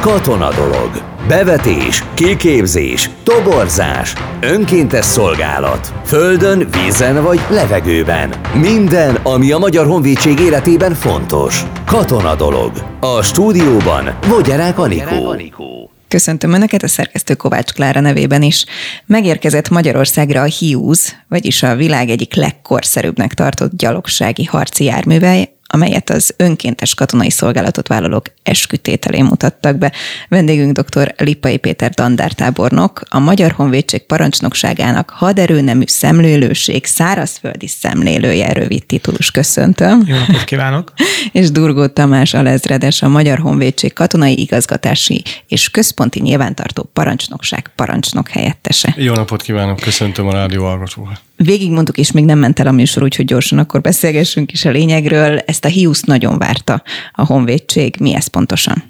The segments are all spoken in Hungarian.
Katona dolog. Bevetés, kiképzés, toborzás, önkéntes szolgálat. Földön, vízen vagy levegőben. Minden, ami a Magyar Honvédség életében fontos. Katona dolog. A stúdióban Vogyarák Anikó. Köszöntöm Önöket a szerkesztő Kovács Klára nevében is. Megérkezett Magyarországra a Hughes, vagyis a világ egyik legkorszerűbbnek tartott gyalogsági harci járműve, amelyet az önkéntes katonai szolgálatot vállalók eskütételén mutattak be. Vendégünk dr. Lipai Péter dandártábornok, a Magyar Honvédség parancsnokságának haderőnemű szemlélőség szárazföldi szemlélője rövid titulus köszöntöm. Jó napot kívánok! és Durgó Tamás alezredes, a Magyar Honvédség katonai igazgatási és központi nyilvántartó parancsnokság parancsnok helyettese. Jó napot kívánok, köszöntöm a rádió hallgatókat. Végigmondtuk, és még nem ment el a műsor, úgyhogy gyorsan akkor beszélgessünk is a lényegről. Ezt a hiuszt nagyon várta a honvédség. Mi ez pontosan?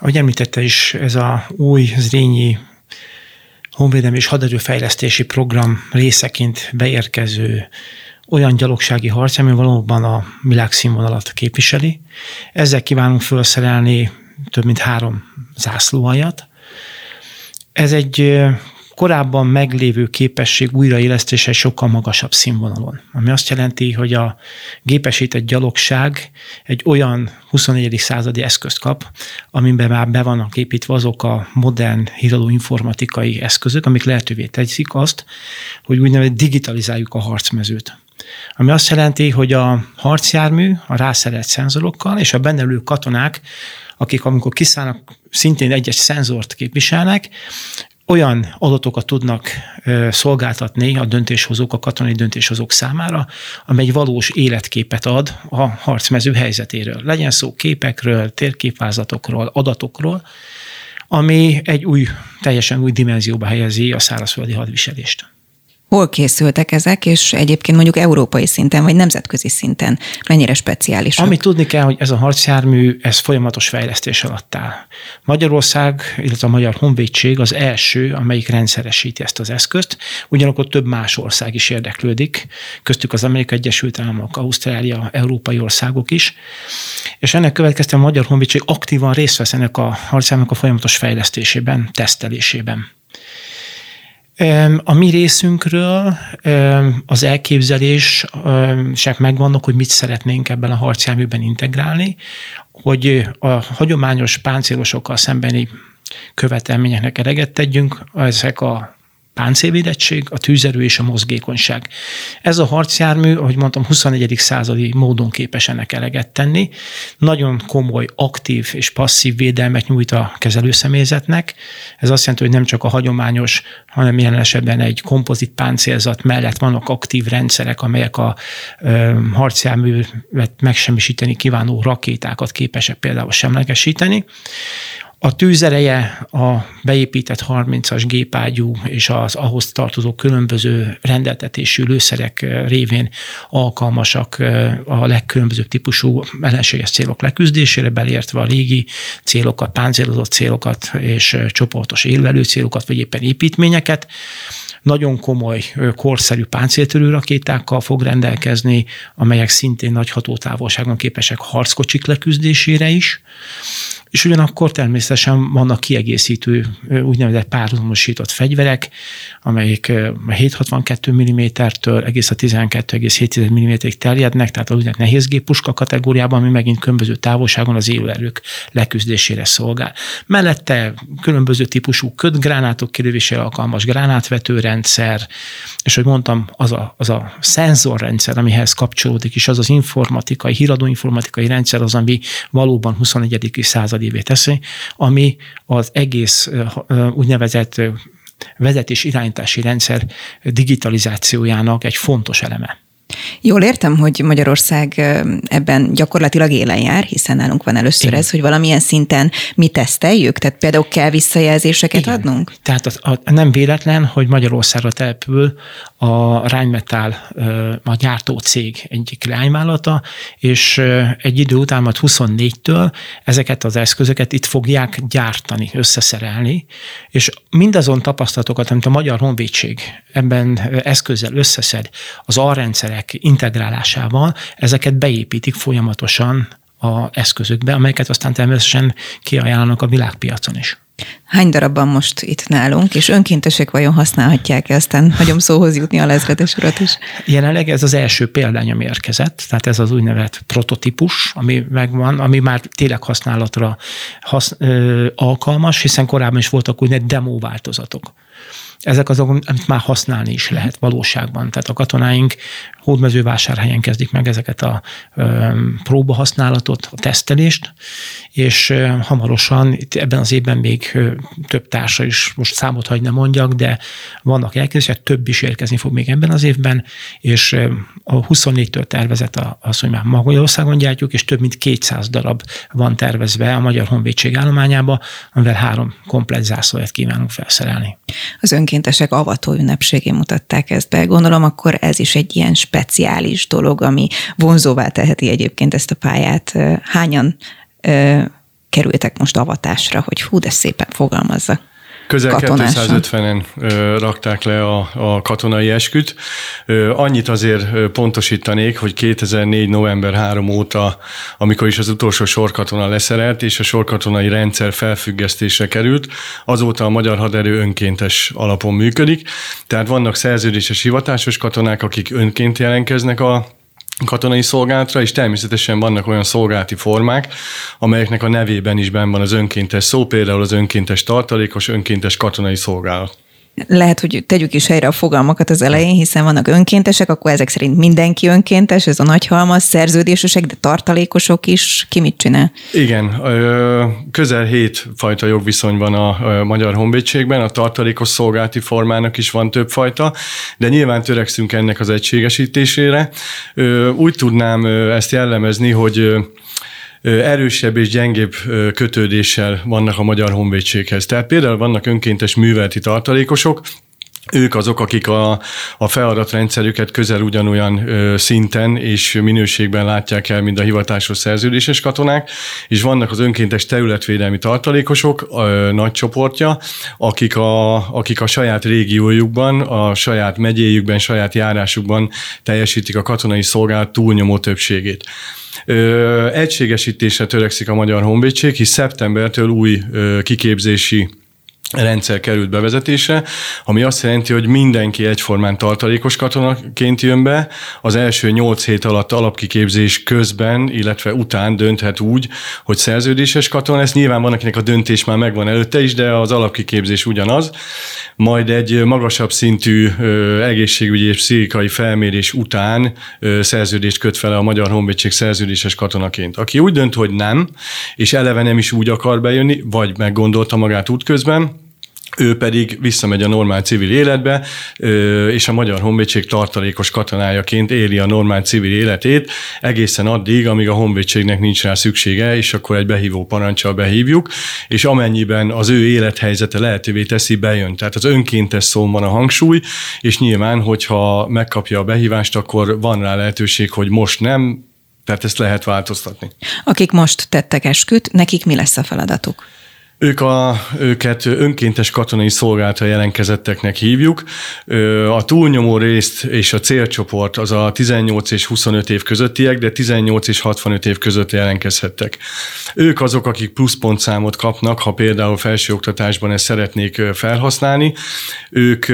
Ahogy említette is, ez a új Zrínyi honvédelmi és haderőfejlesztési program részeként beérkező olyan gyalogsági harc, ami valóban a világszínvonalat képviseli. Ezzel kívánunk felszerelni több mint három zászlóhajat. Ez egy korábban meglévő képesség újraélesztése sokkal magasabb színvonalon. Ami azt jelenti, hogy a gépesített gyalogság egy olyan 21. századi eszközt kap, amiben már be vannak építve azok a modern híradó informatikai eszközök, amik lehetővé teszik azt, hogy úgynevezett digitalizáljuk a harcmezőt. Ami azt jelenti, hogy a harcjármű a rászerelt szenzorokkal és a benne ülő katonák akik amikor kiszállnak, szintén egy-egy szenzort képviselnek, olyan adatokat tudnak szolgáltatni a döntéshozók, a katonai döntéshozók számára, amely egy valós életképet ad a harcmező helyzetéről. Legyen szó képekről, térképvázatokról, adatokról, ami egy új, teljesen új dimenzióba helyezi a szárazföldi hadviselést. Hol készültek ezek, és egyébként mondjuk európai szinten, vagy nemzetközi szinten mennyire speciális? Amit tudni kell, hogy ez a harcjármű, ez folyamatos fejlesztés alatt áll. Magyarország, illetve a Magyar Honvédség az első, amelyik rendszeresíti ezt az eszközt, ugyanakkor több más ország is érdeklődik, köztük az Amerikai Egyesült Államok, Ausztrália, európai országok is, és ennek következtében a Magyar Honvédség aktívan részt vesz ennek a harcjárműnek a folyamatos fejlesztésében, tesztelésében. A mi részünkről az elképzelések megvannak, hogy mit szeretnénk ebben a harcjárműben integrálni, hogy a hagyományos páncélosokkal szembeni követelményeknek eleget tegyünk, ezek a páncélvédettség, a tűzerő és a mozgékonyság. Ez a harcjármű, ahogy mondtam, 21. századi módon képes ennek eleget tenni. Nagyon komoly, aktív és passzív védelmet nyújt a kezelőszemélyzetnek. Ez azt jelenti, hogy nem csak a hagyományos, hanem jelen esetben egy kompozit páncélzat mellett vannak aktív rendszerek, amelyek a ö, harcjárművet megsemmisíteni kívánó rakétákat képesek például semlegesíteni. A tűzereje a beépített 30-as gépágyú és az ahhoz tartozó különböző rendeltetésű lőszerek révén alkalmasak a legkülönbözőbb típusú ellenséges célok leküzdésére, belértve a légi célokat, páncélozott célokat és csoportos élvelő célokat, vagy éppen építményeket. Nagyon komoly, korszerű páncéltörő rakétákkal fog rendelkezni, amelyek szintén nagy hatótávolságon képesek harckocsik leküzdésére is és ugyanakkor természetesen vannak kiegészítő úgynevezett párhuzamosított fegyverek, amelyek 762 mm-től egész a 12,7 mm-ig terjednek, tehát a úgynevezett nehézgépuska kategóriában, ami megint különböző távolságon az élőerők leküzdésére szolgál. Mellette különböző típusú kötgránátok kilövésére alkalmas gránátvetőrendszer, és hogy mondtam, az a, az a szenzorrendszer, amihez kapcsolódik, és az az informatikai, híradóinformatikai rendszer az, ami valóban 21. század századévé teszi, ami az egész úgynevezett vezetés irányítási rendszer digitalizációjának egy fontos eleme. Jól értem, hogy Magyarország ebben gyakorlatilag élen jár, hiszen nálunk van először Igen. ez, hogy valamilyen szinten mi teszteljük, tehát például kell visszajelzéseket Igen. adnunk? Tehát az, a, nem véletlen, hogy Magyarországra települ a Rheinmetall, a gyártó cég egyik leányvállalata, és egy idő után, majd 24-től ezeket az eszközöket itt fogják gyártani, összeszerelni, és mindazon tapasztalatokat, amit a Magyar Honvédség ebben eszközzel összeszed, az alrendszerek integrálásával, ezeket beépítik folyamatosan a eszközökbe, amelyeket aztán természetesen kiajánlanak a világpiacon is. Hány darabban most itt nálunk, és önkéntesek vajon használhatják-e? Aztán hagyom szóhoz jutni a lezredes urat is. Jelenleg ez az első példány, ami érkezett, tehát ez az úgynevezett prototípus, ami megvan, ami már tényleg használatra hasz, ö, alkalmas, hiszen korábban is voltak úgynevezett demo változatok ezek azok, amit már használni is lehet valóságban. Tehát a katonáink hódmezővásárhelyen kezdik meg ezeket a próbahasználatot, a tesztelést, és hamarosan itt ebben az évben még több társa is, most számot hagy nem mondjak, de vannak elkezdések, több is érkezni fog még ebben az évben, és a 24-től tervezett az, hogy már Magyarországon gyártjuk, és több mint 200 darab van tervezve a Magyar Honvédség állományába, amivel három komplet zászlóját kívánunk felszerelni. Az önkéntesek avató ünnepségén mutatták ezt be. Gondolom, akkor ez is egy ilyen speciális dolog, ami vonzóvá teheti egyébként ezt a pályát. Hányan ö, kerültek most avatásra, hogy hú, de szépen fogalmazza. Közel 250-en rakták le a, a katonai esküt. Ö, annyit azért pontosítanék, hogy 2004. november 3 óta, amikor is az utolsó sorkatona leszerelt, és a sorkatonai rendszer felfüggesztésre került, azóta a magyar haderő önkéntes alapon működik. Tehát vannak szerződéses hivatásos katonák, akik önként jelentkeznek a katonai szolgálatra, és természetesen vannak olyan szolgálati formák, amelyeknek a nevében is benn van az önkéntes szó, például az önkéntes tartalékos, önkéntes katonai szolgálat lehet, hogy tegyük is helyre a fogalmakat az elején, hiszen vannak önkéntesek, akkor ezek szerint mindenki önkéntes, ez a nagy halmaz, szerződésesek, de tartalékosok is. Ki mit csinál? Igen, közel hét fajta jogviszony van a Magyar Honvédségben, a tartalékos szolgálati formának is van több fajta, de nyilván törekszünk ennek az egységesítésére. Úgy tudnám ezt jellemezni, hogy erősebb és gyengébb kötődéssel vannak a Magyar Honvédséghez. Tehát például vannak önkéntes műveleti tartalékosok, ők azok, akik a, a feladatrendszerüket közel ugyanolyan ö, szinten és minőségben látják el, mint a hivatásos szerződéses katonák, és vannak az önkéntes területvédelmi tartalékosok ö, nagy csoportja, akik a, akik a saját régiójukban, a saját megyéjükben, saját járásukban teljesítik a katonai szolgálat túlnyomó többségét. Ö, egységesítésre törekszik a Magyar Honvédség, hisz szeptembertől új ö, kiképzési rendszer került bevezetésre, ami azt jelenti, hogy mindenki egyformán tartalékos katonaként jön be, az első nyolc hét alatt alapkiképzés közben, illetve után dönthet úgy, hogy szerződéses katona lesz. Nyilván van, akinek a döntés már megvan előtte is, de az alapkiképzés ugyanaz. Majd egy magasabb szintű egészségügyi és pszichikai felmérés után szerződést köt fel a Magyar Honvédség szerződéses katonaként. Aki úgy dönt, hogy nem, és eleve nem is úgy akar bejönni, vagy meggondolta magát útközben, ő pedig visszamegy a normál civil életbe, és a Magyar Honvédség tartalékos katonájaként éli a normál civil életét, egészen addig, amíg a honvédségnek nincs rá szüksége, és akkor egy behívó parancsal behívjuk, és amennyiben az ő élethelyzete lehetővé teszi, bejön. Tehát az önkéntes szó van a hangsúly, és nyilván, hogyha megkapja a behívást, akkor van rá lehetőség, hogy most nem, tehát ezt lehet változtatni. Akik most tettek esküt, nekik mi lesz a feladatuk? Ők a, őket önkéntes katonai szolgálata jelenkezetteknek hívjuk. A túlnyomó részt és a célcsoport az a 18 és 25 év közöttiek, de 18 és 65 év között jelentkezhettek. Ők azok, akik pluszpontszámot kapnak, ha például felsőoktatásban ezt szeretnék felhasználni. Ők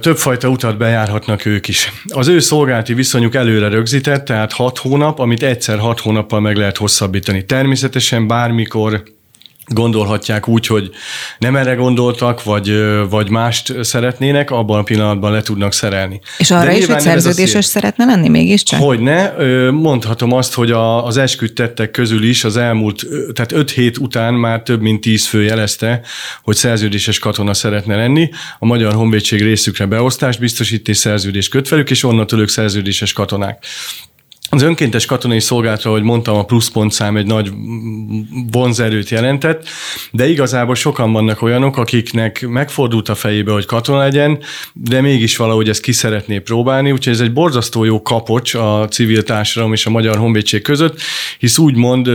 többfajta utat bejárhatnak ők is. Az ő szolgálati viszonyuk előre rögzített, tehát 6 hónap, amit egyszer 6 hónappal meg lehet hosszabbítani. Természetesen bármikor gondolhatják úgy, hogy nem erre gondoltak, vagy, vagy mást szeretnének, abban a pillanatban le tudnak szerelni. És arra is, hogy szerződéses szeretne lenni mégiscsak? Hogyne. Mondhatom azt, hogy a, az esküdtettek közül is az elmúlt, tehát öt hét után már több mint tíz fő jelezte, hogy szerződéses katona szeretne lenni. A Magyar Honvédség részükre beosztást biztosít és szerződést köt velük, és onnantól ők szerződéses katonák. Az önkéntes katonai szolgálatra, ahogy mondtam, a pluszpontszám egy nagy vonzerőt jelentett, de igazából sokan vannak olyanok, akiknek megfordult a fejébe, hogy katona legyen, de mégis valahogy ezt ki szeretné próbálni, úgyhogy ez egy borzasztó jó kapocs a civil társadalom és a Magyar Honvédség között, hisz úgymond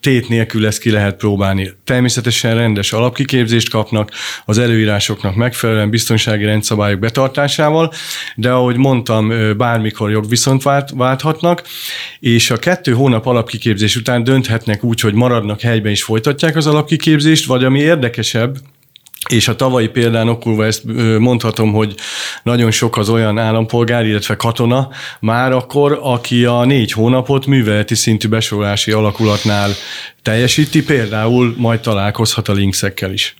tét nélkül ezt ki lehet próbálni. Természetesen rendes alapkiképzést kapnak, az előírásoknak megfelelően biztonsági rendszabályok betartásával, de ahogy mondtam, bármikor jogviszont vált, válthatnak, és a kettő hónap alapkiképzés után dönthetnek úgy, hogy maradnak helyben és folytatják az alapkiképzést, vagy ami érdekesebb, és a tavalyi példán okulva ezt mondhatom, hogy nagyon sok az olyan állampolgár, illetve katona már akkor, aki a négy hónapot műveleti szintű besorolási alakulatnál teljesíti, például majd találkozhat a linkszekkel is.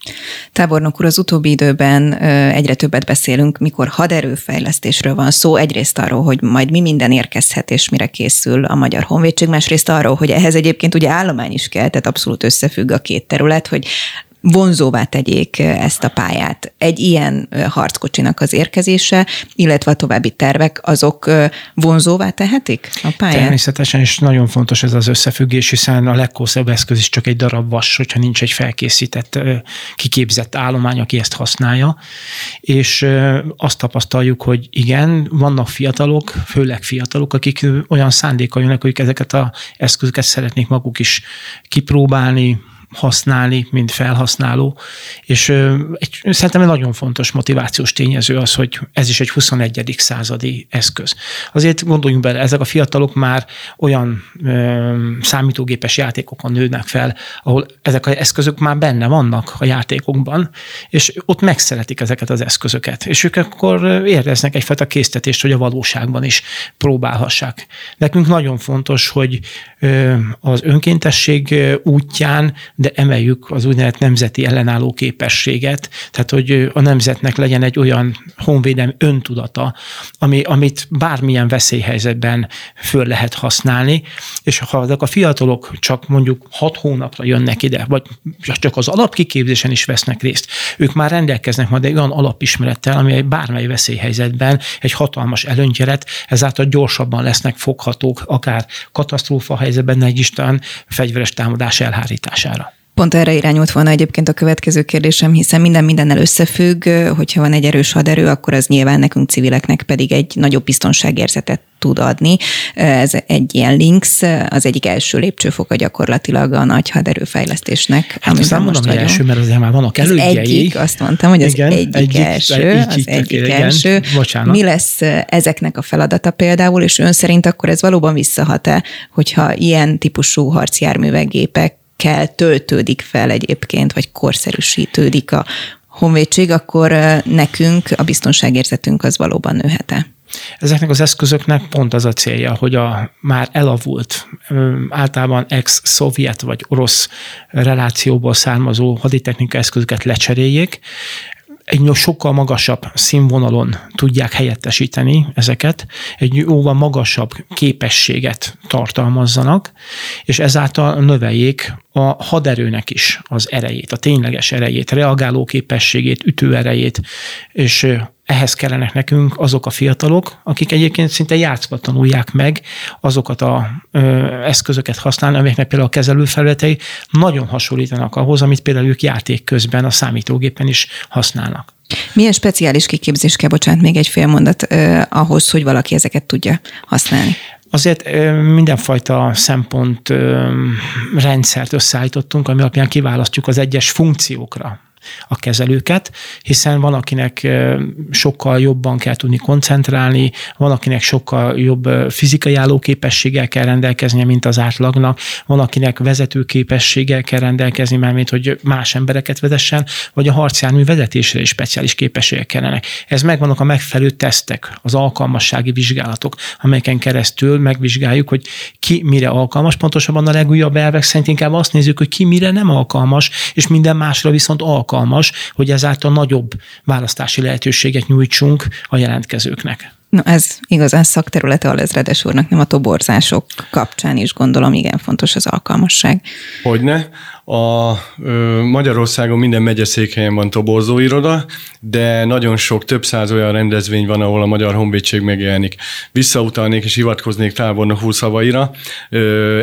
Tábornok úr, az utóbbi időben egyre többet beszélünk, mikor haderőfejlesztésről van szó, egyrészt arról, hogy majd mi minden érkezhet és mire készül a Magyar Honvédség, másrészt arról, hogy ehhez egyébként ugye állomány is kell, tehát abszolút összefügg a két terület, hogy vonzóvá tegyék ezt a pályát. Egy ilyen harckocsinak az érkezése, illetve a további tervek, azok vonzóvá tehetik a pályát? Természetesen, és nagyon fontos ez az összefüggés, hiszen a legkószabb eszköz is csak egy darab vas, hogyha nincs egy felkészített, kiképzett állomány, aki ezt használja. És azt tapasztaljuk, hogy igen, vannak fiatalok, főleg fiatalok, akik olyan szándékkal jönnek, hogy ezeket az eszközöket szeretnék maguk is kipróbálni, használni, mint felhasználó, és egy, szerintem egy nagyon fontos motivációs tényező az, hogy ez is egy 21. századi eszköz. Azért gondoljunk bele, ezek a fiatalok már olyan ö, számítógépes játékokon nőnek fel, ahol ezek az eszközök már benne vannak a játékokban, és ott megszeretik ezeket az eszközöket, és ők akkor éreznek egyfajta késztetést, hogy a valóságban is próbálhassák. Nekünk nagyon fontos, hogy ö, az önkéntesség útján de emeljük az úgynevezett nemzeti ellenálló képességet, tehát hogy a nemzetnek legyen egy olyan honvédelmi öntudata, ami, amit bármilyen veszélyhelyzetben föl lehet használni, és ha ezek a fiatalok csak mondjuk hat hónapra jönnek ide, vagy csak az alapkiképzésen is vesznek részt, ők már rendelkeznek majd egy olyan alapismerettel, ami egy bármely veszélyhelyzetben egy hatalmas előnyt ezáltal gyorsabban lesznek foghatók, akár katasztrófa helyzetben egy Isten fegyveres támadás elhárítására. Pont erre irányult volna egyébként a következő kérdésem, hiszen minden mindennel összefügg, hogyha van egy erős haderő, akkor az nyilván nekünk civileknek pedig egy nagyobb biztonságérzetet tud adni. Ez egy ilyen links, az egyik első lépcsőfoka gyakorlatilag a nagy haderőfejlesztésnek. Hát azt nem mondom, hogy első, mert azért már vannak elődjei. Az egyik, azt mondtam, hogy az igen, egyik, egyik első, az egyik igen, első. Bocsánat. Mi lesz ezeknek a feladata például, és ön szerint akkor ez valóban visszahat-e, hogyha ilyen típusú harcjárművegépek kell töltődik fel egyébként, vagy korszerűsítődik a honvédség, akkor nekünk a biztonságérzetünk az valóban nőhet-e? Ezeknek az eszközöknek pont az a célja, hogy a már elavult, általában ex-szovjet vagy orosz relációból származó haditechnika eszközöket lecseréljék, egy sokkal magasabb színvonalon tudják helyettesíteni ezeket, egy jóval magasabb képességet tartalmazzanak, és ezáltal növeljék a haderőnek is az erejét, a tényleges erejét, reagáló képességét, ütőerejét, és ehhez kellenek nekünk azok a fiatalok, akik egyébként szinte játszva tanulják meg azokat az eszközöket használni, amelyeknek például a kezelőfelületei nagyon hasonlítanak ahhoz, amit például ők játék közben a számítógépen is használnak. Milyen speciális kiképzés kell, bocsánat, még egy fél mondat eh, ahhoz, hogy valaki ezeket tudja használni? Azért mindenfajta szempont rendszert összeállítottunk, ami alapján kiválasztjuk az egyes funkciókra a kezelőket, hiszen van, akinek sokkal jobban kell tudni koncentrálni, van, akinek sokkal jobb fizikai állóképességgel kell rendelkeznie, mint az átlagnak, van, akinek vezető képességgel kell rendelkezni, mert mint hogy más embereket vezessen, vagy a harcjármű vezetésre is speciális képességek kellenek. Ez megvannak a megfelelő tesztek, az alkalmassági vizsgálatok, amelyeken keresztül megvizsgáljuk, hogy ki mire alkalmas, pontosabban a legújabb elvek szerint inkább azt nézzük, hogy ki mire nem alkalmas, és minden másra viszont alkalmas alkalmas, hogy ezáltal nagyobb választási lehetőséget nyújtsunk a jelentkezőknek. No, ez igazán szakterülete a lezredes úrnak, nem a toborzások kapcsán is gondolom, igen fontos az alkalmasság. Hogyne. A Magyarországon minden megyeszékhelyen van toborzóiroda, de nagyon sok, több száz olyan rendezvény van, ahol a Magyar Honvédség megjelenik. Visszautalnék és hivatkoznék tábornok úr szavaira.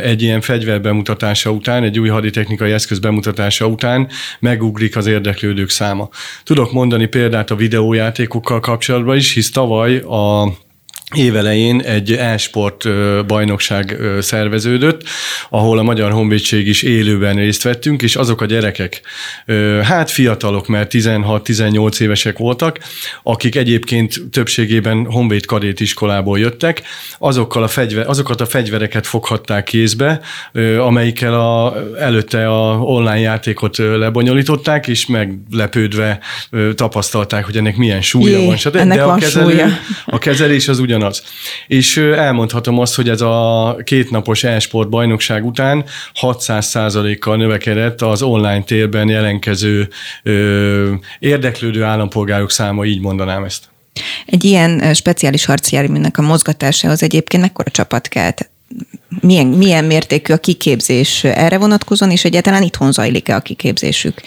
Egy ilyen fegyver bemutatása után, egy új haditechnikai eszköz bemutatása után megugrik az érdeklődők száma. Tudok mondani példát a videójátékokkal kapcsolatban is, hisz tavaly a évelején egy e-sport bajnokság szerveződött, ahol a Magyar Honvédség is élőben részt vettünk, és azok a gyerekek, hát fiatalok, mert 16-18 évesek voltak, akik egyébként többségében Honvéd kadét iskolából jöttek, azokkal a fegyver, azokat a fegyvereket foghatták kézbe, amelyikkel a, előtte a online játékot lebonyolították, és meglepődve tapasztalták, hogy ennek milyen súlya Jé, van. Stb. ennek De a, van kezelő, súlya. a kezelés az ugyanaz. És elmondhatom azt, hogy ez a kétnapos e-sport bajnokság után 600%-kal növekedett az online térben jelenkező ö, érdeklődő állampolgárok száma, így mondanám ezt. Egy ilyen speciális harci járműnek a mozgatásához egyébként mekkora csapat kell? Milyen, milyen mértékű a kiképzés erre vonatkozóan, és egyáltalán itthon zajlik-e a kiképzésük?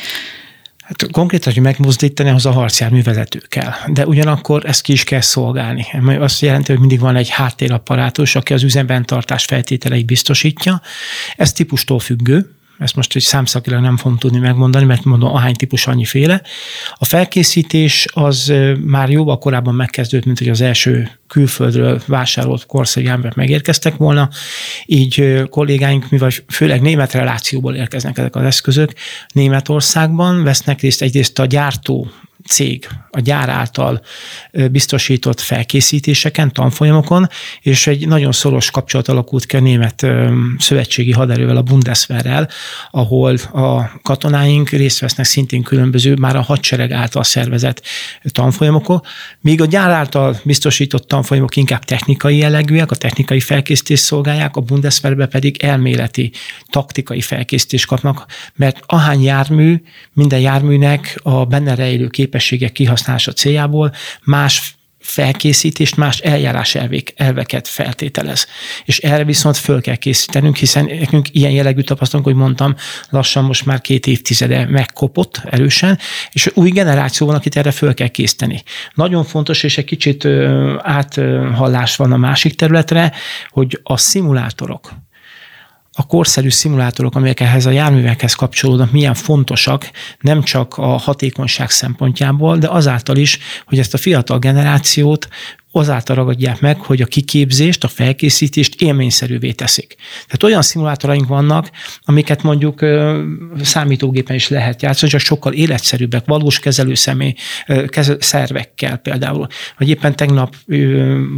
Hát konkrétan, hogy megmozdítani, az a harcjármű vezető kell. De ugyanakkor ezt ki is kell szolgálni. Ami azt jelenti, hogy mindig van egy háttérapparátus, aki az üzemben tartás feltételeit biztosítja. Ez típustól függő, ezt most egy számszakilag nem fogom tudni megmondani, mert mondom, ahány típus annyiféle. A felkészítés az már jóval korábban megkezdődött, mint hogy az első külföldről vásárolt korszerű járművek megérkeztek volna, így kollégáink, mivel főleg német relációból érkeznek ezek az eszközök, Németországban vesznek részt egyrészt a gyártó cég a gyár által biztosított felkészítéseken, tanfolyamokon, és egy nagyon szoros kapcsolat alakult ki a német szövetségi haderővel, a Bundeswehrrel, ahol a katonáink részt vesznek szintén különböző, már a hadsereg által szervezett tanfolyamokon, míg a gyár által biztosított tanfolyamok inkább technikai jellegűek, a technikai felkészítést szolgálják, a Bundeswehrbe pedig elméleti, taktikai felkészítést kapnak, mert ahány jármű, minden járműnek a benne rejlő képességek kihasználása céljából más felkészítést, más eljárás elvék, elveket feltételez. És erre viszont föl kell készítenünk, hiszen nekünk ilyen jellegű tapasztalunk, hogy mondtam, lassan most már két évtizede megkopott erősen, és új generáció van, akit erre föl kell készíteni. Nagyon fontos, és egy kicsit áthallás van a másik területre, hogy a szimulátorok, a korszerű szimulátorok, amelyek ehhez a járművekhez kapcsolódnak, milyen fontosak, nem csak a hatékonyság szempontjából, de azáltal is, hogy ezt a fiatal generációt azáltal ragadják meg, hogy a kiképzést, a felkészítést élményszerűvé teszik. Tehát olyan szimulátoraink vannak, amiket mondjuk számítógépen is lehet játszani, csak sokkal életszerűbbek, valós kezelőszemély, ö, kezel, szervekkel például. Vagy éppen tegnap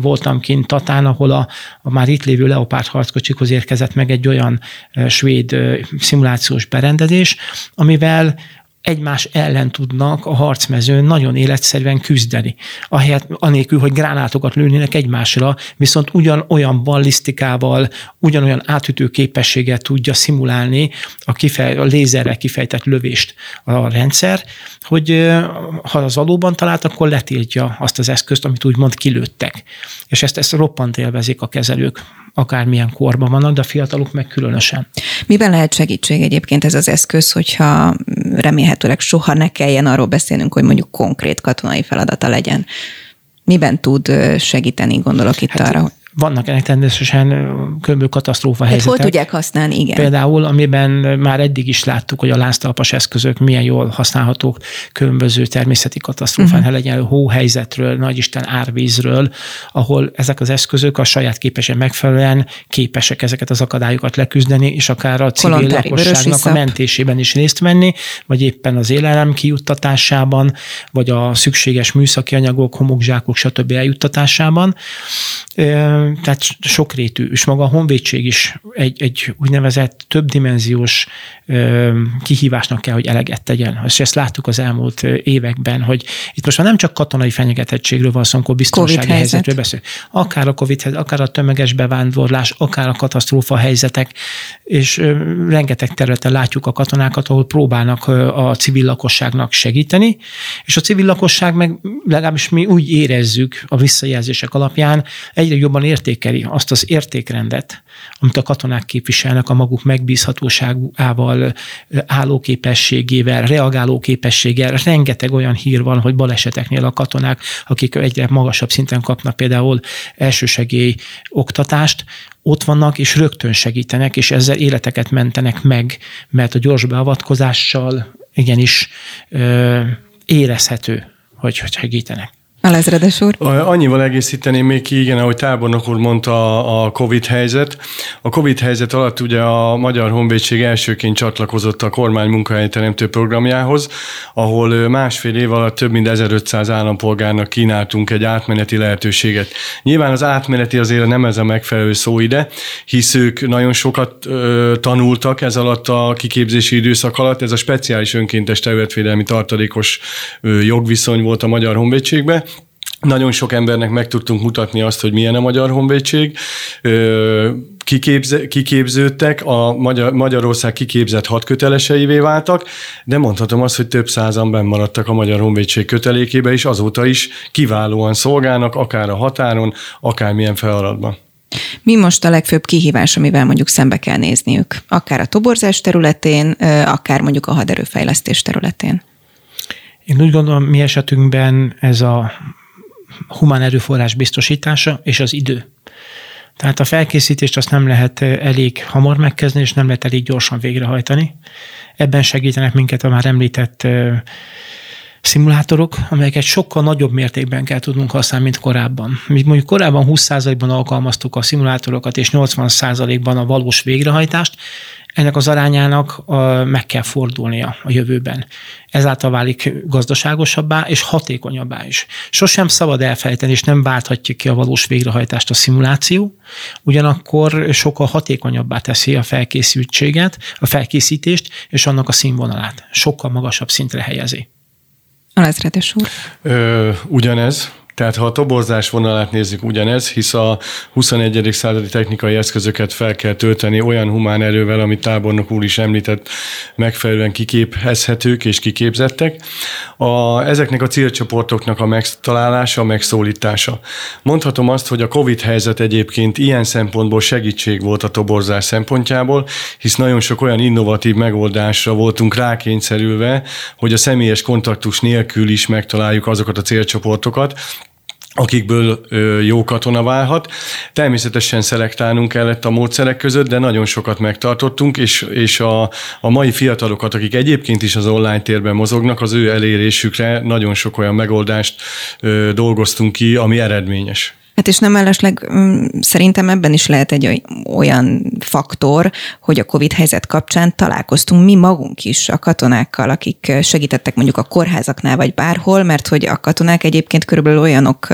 voltam kint Tatán, ahol a, a már itt lévő Leopard harckocsikhoz érkezett meg egy olyan svéd szimulációs berendezés, amivel egymás ellen tudnak a harcmezőn nagyon életszerűen küzdeni. Ahelyett, anélkül, hogy gránátokat lőnének egymásra, viszont ugyanolyan ballisztikával, ugyanolyan átütő képességgel tudja szimulálni a, kifej, a lézerrel kifejtett lövést a rendszer, hogy ha az valóban talált, akkor letiltja azt az eszközt, amit úgymond kilőttek. És ezt, ezt roppant élvezik a kezelők, akármilyen korban vannak, de a fiatalok meg különösen. Miben lehet segítség egyébként ez az eszköz, hogyha remélhetőleg soha ne kelljen arról beszélnünk, hogy mondjuk konkrét katonai feladata legyen? Miben tud segíteni, gondolok itt hát, arra, Vannak ennek természetesen különböző katasztrófa hát helyzetek. hol tudják használni, igen. Például, amiben már eddig is láttuk, hogy a láztalpas eszközök milyen jól használhatók különböző természeti katasztrófán, uh-huh. legyen hóhelyzetről, nagyisten árvízről, ahol ezek az eszközök a saját képesen megfelelően képesek ezeket az akadályokat leküzdeni, és akár a civil Kolontári lakosságnak a mentésében is részt venni, vagy éppen az élelem kijuttatásában, vagy a szükséges műszaki anyagok, homokzsákok, stb. eljuttatásában. Tehát sokrétű, és maga a honvédség is egy, egy úgynevezett többdimenziós kihívásnak kell, hogy eleget tegyen. És ezt láttuk az elmúlt években, hogy itt most már nem csak katonai fenyegetettségről van szó, amikor biztonsági Covid helyzet. helyzetről beszélünk. Akár a Covid akár a tömeges bevándorlás, akár a katasztrófa helyzetek, és rengeteg területen látjuk a katonákat, ahol próbálnak a civil lakosságnak segíteni, és a civil lakosság meg legalábbis mi úgy érezzük a visszajelzések alapján, egyre jobban értékeli azt az értékrendet, amit a katonák képviselnek a maguk megbízhatóságával, állóképességével, reagálóképességgel. Rengeteg olyan hír van, hogy baleseteknél a katonák, akik egyre magasabb szinten kapnak például elsősegély oktatást, ott vannak, és rögtön segítenek, és ezzel életeket mentenek meg, mert a gyors beavatkozással igenis ö, érezhető, hogy, hogy segítenek. Alezredes úr? Annyival egészíteném még ki, igen, ahogy tábornok úr mondta a Covid helyzet. A Covid helyzet alatt ugye a Magyar Honvédség elsőként csatlakozott a kormány munkahelyteremtő programjához, ahol másfél év alatt több mint 1500 állampolgárnak kínáltunk egy átmeneti lehetőséget. Nyilván az átmeneti azért nem ez a megfelelő szó ide, hisz ők nagyon sokat ö, tanultak ez alatt a kiképzési időszak alatt. Ez a speciális önkéntes területvédelmi tartalékos ö, jogviszony volt a Magyar Honvédségben, nagyon sok embernek meg tudtunk mutatni azt, hogy milyen a Magyar Honvédség. Kiképze, kiképződtek, a Magyar, Magyarország kiképzett hat köteleseivé váltak, de mondhatom azt, hogy több százan benn maradtak a Magyar Honvédség kötelékébe, és azóta is kiválóan szolgálnak, akár a határon, akár milyen feladatban. Mi most a legfőbb kihívás, amivel mondjuk szembe kell nézniük? Akár a toborzás területén, akár mondjuk a haderőfejlesztés területén? Én úgy gondolom, mi esetünkben ez a humán erőforrás biztosítása és az idő. Tehát a felkészítést azt nem lehet elég hamar megkezdeni, és nem lehet elég gyorsan végrehajtani. Ebben segítenek minket a már említett szimulátorok, amelyeket sokkal nagyobb mértékben kell tudnunk használni, mint korábban. Mi mondjuk korábban 20%-ban alkalmaztuk a szimulátorokat, és 80%-ban a valós végrehajtást, ennek az arányának meg kell fordulnia a jövőben. Ezáltal válik gazdaságosabbá és hatékonyabbá is. Sosem szabad elfelejteni, és nem válthatja ki a valós végrehajtást a szimuláció, ugyanakkor sokkal hatékonyabbá teszi a felkészültséget, a felkészítést és annak a színvonalát. Sokkal magasabb szintre helyezi. Alezredes úr. Ö, ugyanez, tehát ha a toborzás vonalát nézzük ugyanez, hisz a 21. századi technikai eszközöket fel kell tölteni olyan humán erővel, amit tábornok úr is említett, megfelelően kiképezhetők és kiképzettek. A, ezeknek a célcsoportoknak a megtalálása, a megszólítása. Mondhatom azt, hogy a COVID helyzet egyébként ilyen szempontból segítség volt a toborzás szempontjából, hisz nagyon sok olyan innovatív megoldásra voltunk rákényszerülve, hogy a személyes kontaktus nélkül is megtaláljuk azokat a célcsoportokat, akikből jó katona válhat. Természetesen szelektálnunk kellett a módszerek között, de nagyon sokat megtartottunk, és, és a, a mai fiatalokat, akik egyébként is az online térben mozognak, az ő elérésükre nagyon sok olyan megoldást ö, dolgoztunk ki, ami eredményes. Hát és nem mellesleg mm, szerintem ebben is lehet egy olyan faktor, hogy a COVID helyzet kapcsán találkoztunk mi magunk is a katonákkal, akik segítettek mondjuk a kórházaknál vagy bárhol, mert hogy a katonák egyébként körülbelül olyanok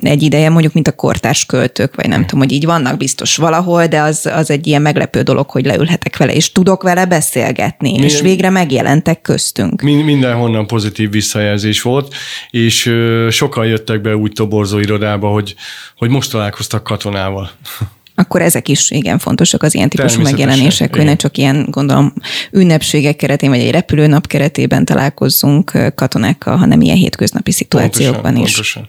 egy ideje, mondjuk, mint a kortárs költők, vagy nem tudom, hogy így vannak biztos valahol, de az, az egy ilyen meglepő dolog, hogy leülhetek vele, és tudok vele beszélgetni, Mi, és végre megjelentek köztünk. Mindenhonnan pozitív visszajelzés volt, és sokan jöttek be úgy toborzó irodába, hogy hogy most találkoztak katonával. Akkor ezek is igen fontosak az ilyen típusú megjelenések, hogy ne csak ilyen, gondolom, ünnepségek keretén, vagy egy repülőnap keretében találkozzunk katonákkal, hanem ilyen hétköznapi szituációkban pontosan, is. Pontosan.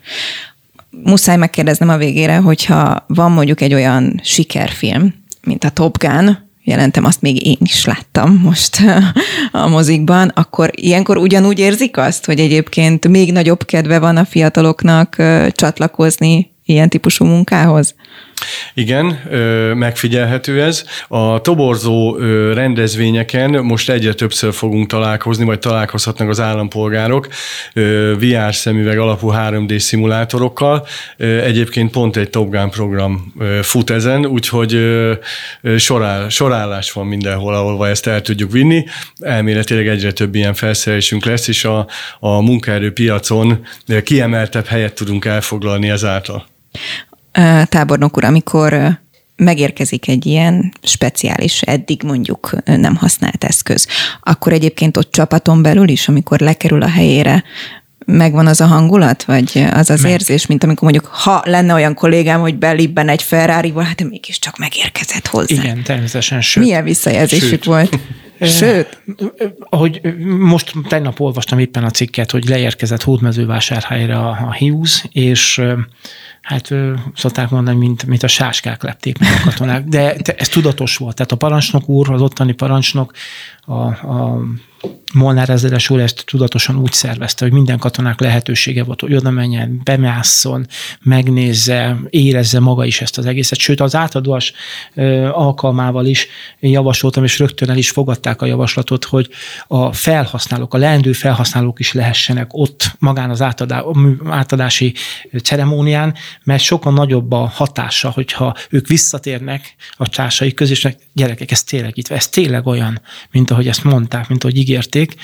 Muszáj megkérdeznem a végére, hogyha van mondjuk egy olyan sikerfilm, mint a Top Gun, jelentem, azt még én is láttam most a mozikban, akkor ilyenkor ugyanúgy érzik azt, hogy egyébként még nagyobb kedve van a fiataloknak csatlakozni ilyen típusú munkához? Igen, megfigyelhető ez. A toborzó rendezvényeken most egyre többször fogunk találkozni, vagy találkozhatnak az állampolgárok VR szemüveg alapú 3D szimulátorokkal. Egyébként pont egy Top Gun program fut ezen, úgyhogy sorál, sorállás van mindenhol, ahol ezt el tudjuk vinni. Elméletileg egyre több ilyen felszerelésünk lesz, és a, a munkaerőpiacon kiemeltebb helyet tudunk elfoglalni ezáltal tábornok úr, amikor megérkezik egy ilyen speciális, eddig mondjuk nem használt eszköz, akkor egyébként ott csapaton belül is, amikor lekerül a helyére, megvan az a hangulat, vagy az az Meg. érzés, mint amikor mondjuk, ha lenne olyan kollégám, hogy belibben egy ferrari hát mégiscsak megérkezett hozzá. Igen, természetesen. Sőt, Milyen visszajelzésük sőt. volt? Sőt. Ahogy most tegnap olvastam éppen a cikket, hogy leérkezett Hódmezővásárhelyre a, a Hughes, és hát szokták mondani, mint, mint a sáskák lepték meg a katonák. De ez tudatos volt. Tehát a parancsnok úr, az ottani parancsnok, a, a Molnár ezeres úr ezt tudatosan úgy szervezte, hogy minden katonák lehetősége volt, hogy oda menjen, bemásszon, megnézze, érezze maga is ezt az egészet. Sőt, az átadós alkalmával is javasoltam, és rögtön el is fogadták a javaslatot, hogy a felhasználók, a leendő felhasználók is lehessenek ott magán az átadá, átadási ceremónián, mert sokkal nagyobb a hatása, hogyha ők visszatérnek a társai közé, és gyerekek, ez tényleg itt, ez tényleg olyan, mint ahogy ezt mondták, mint ahogy ígérték,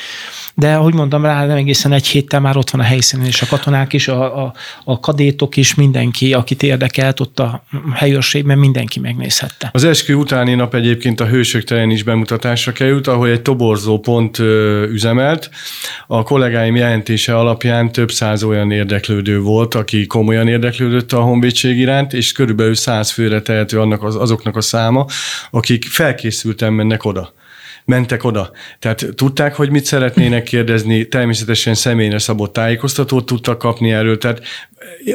de ahogy mondtam rá, nem egészen egy héttel már ott van a helyszínen, és a katonák is, a, a, a kadétok is, mindenki, akit érdekelt ott a helyőrségben, mindenki megnézhette. Az eskü utáni nap egyébként a Hősök terén is bemutatásra került, ahol egy toborzó pont üzemelt. A kollégáim jelentése alapján több száz olyan érdeklődő volt, aki komolyan érdeklődött a honvédség iránt, és körülbelül száz főre tehető annak az, azoknak a száma, akik felkészülten mennek oda mentek oda. Tehát tudták, hogy mit szeretnének kérdezni, természetesen személyre szabott tájékoztatót tudtak kapni erről, tehát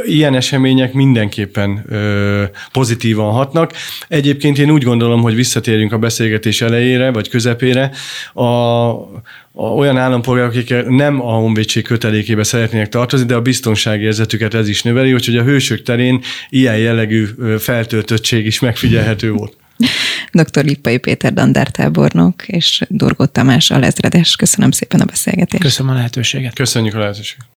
ilyen események mindenképpen ö, pozitívan hatnak. Egyébként én úgy gondolom, hogy visszatérjünk a beszélgetés elejére, vagy közepére, a, a, olyan állampolgárok, akik nem a honvédség kötelékébe szeretnének tartozni, de a biztonságérzetüket ez is növeli, úgyhogy a hősök terén ilyen jellegű feltöltöttség is megfigyelhető volt. Dr. Lippai Péter dandártábornok és Durgó Tamás alezredes. Köszönöm szépen a beszélgetést. Köszönöm a lehetőséget. Köszönjük a lehetőséget.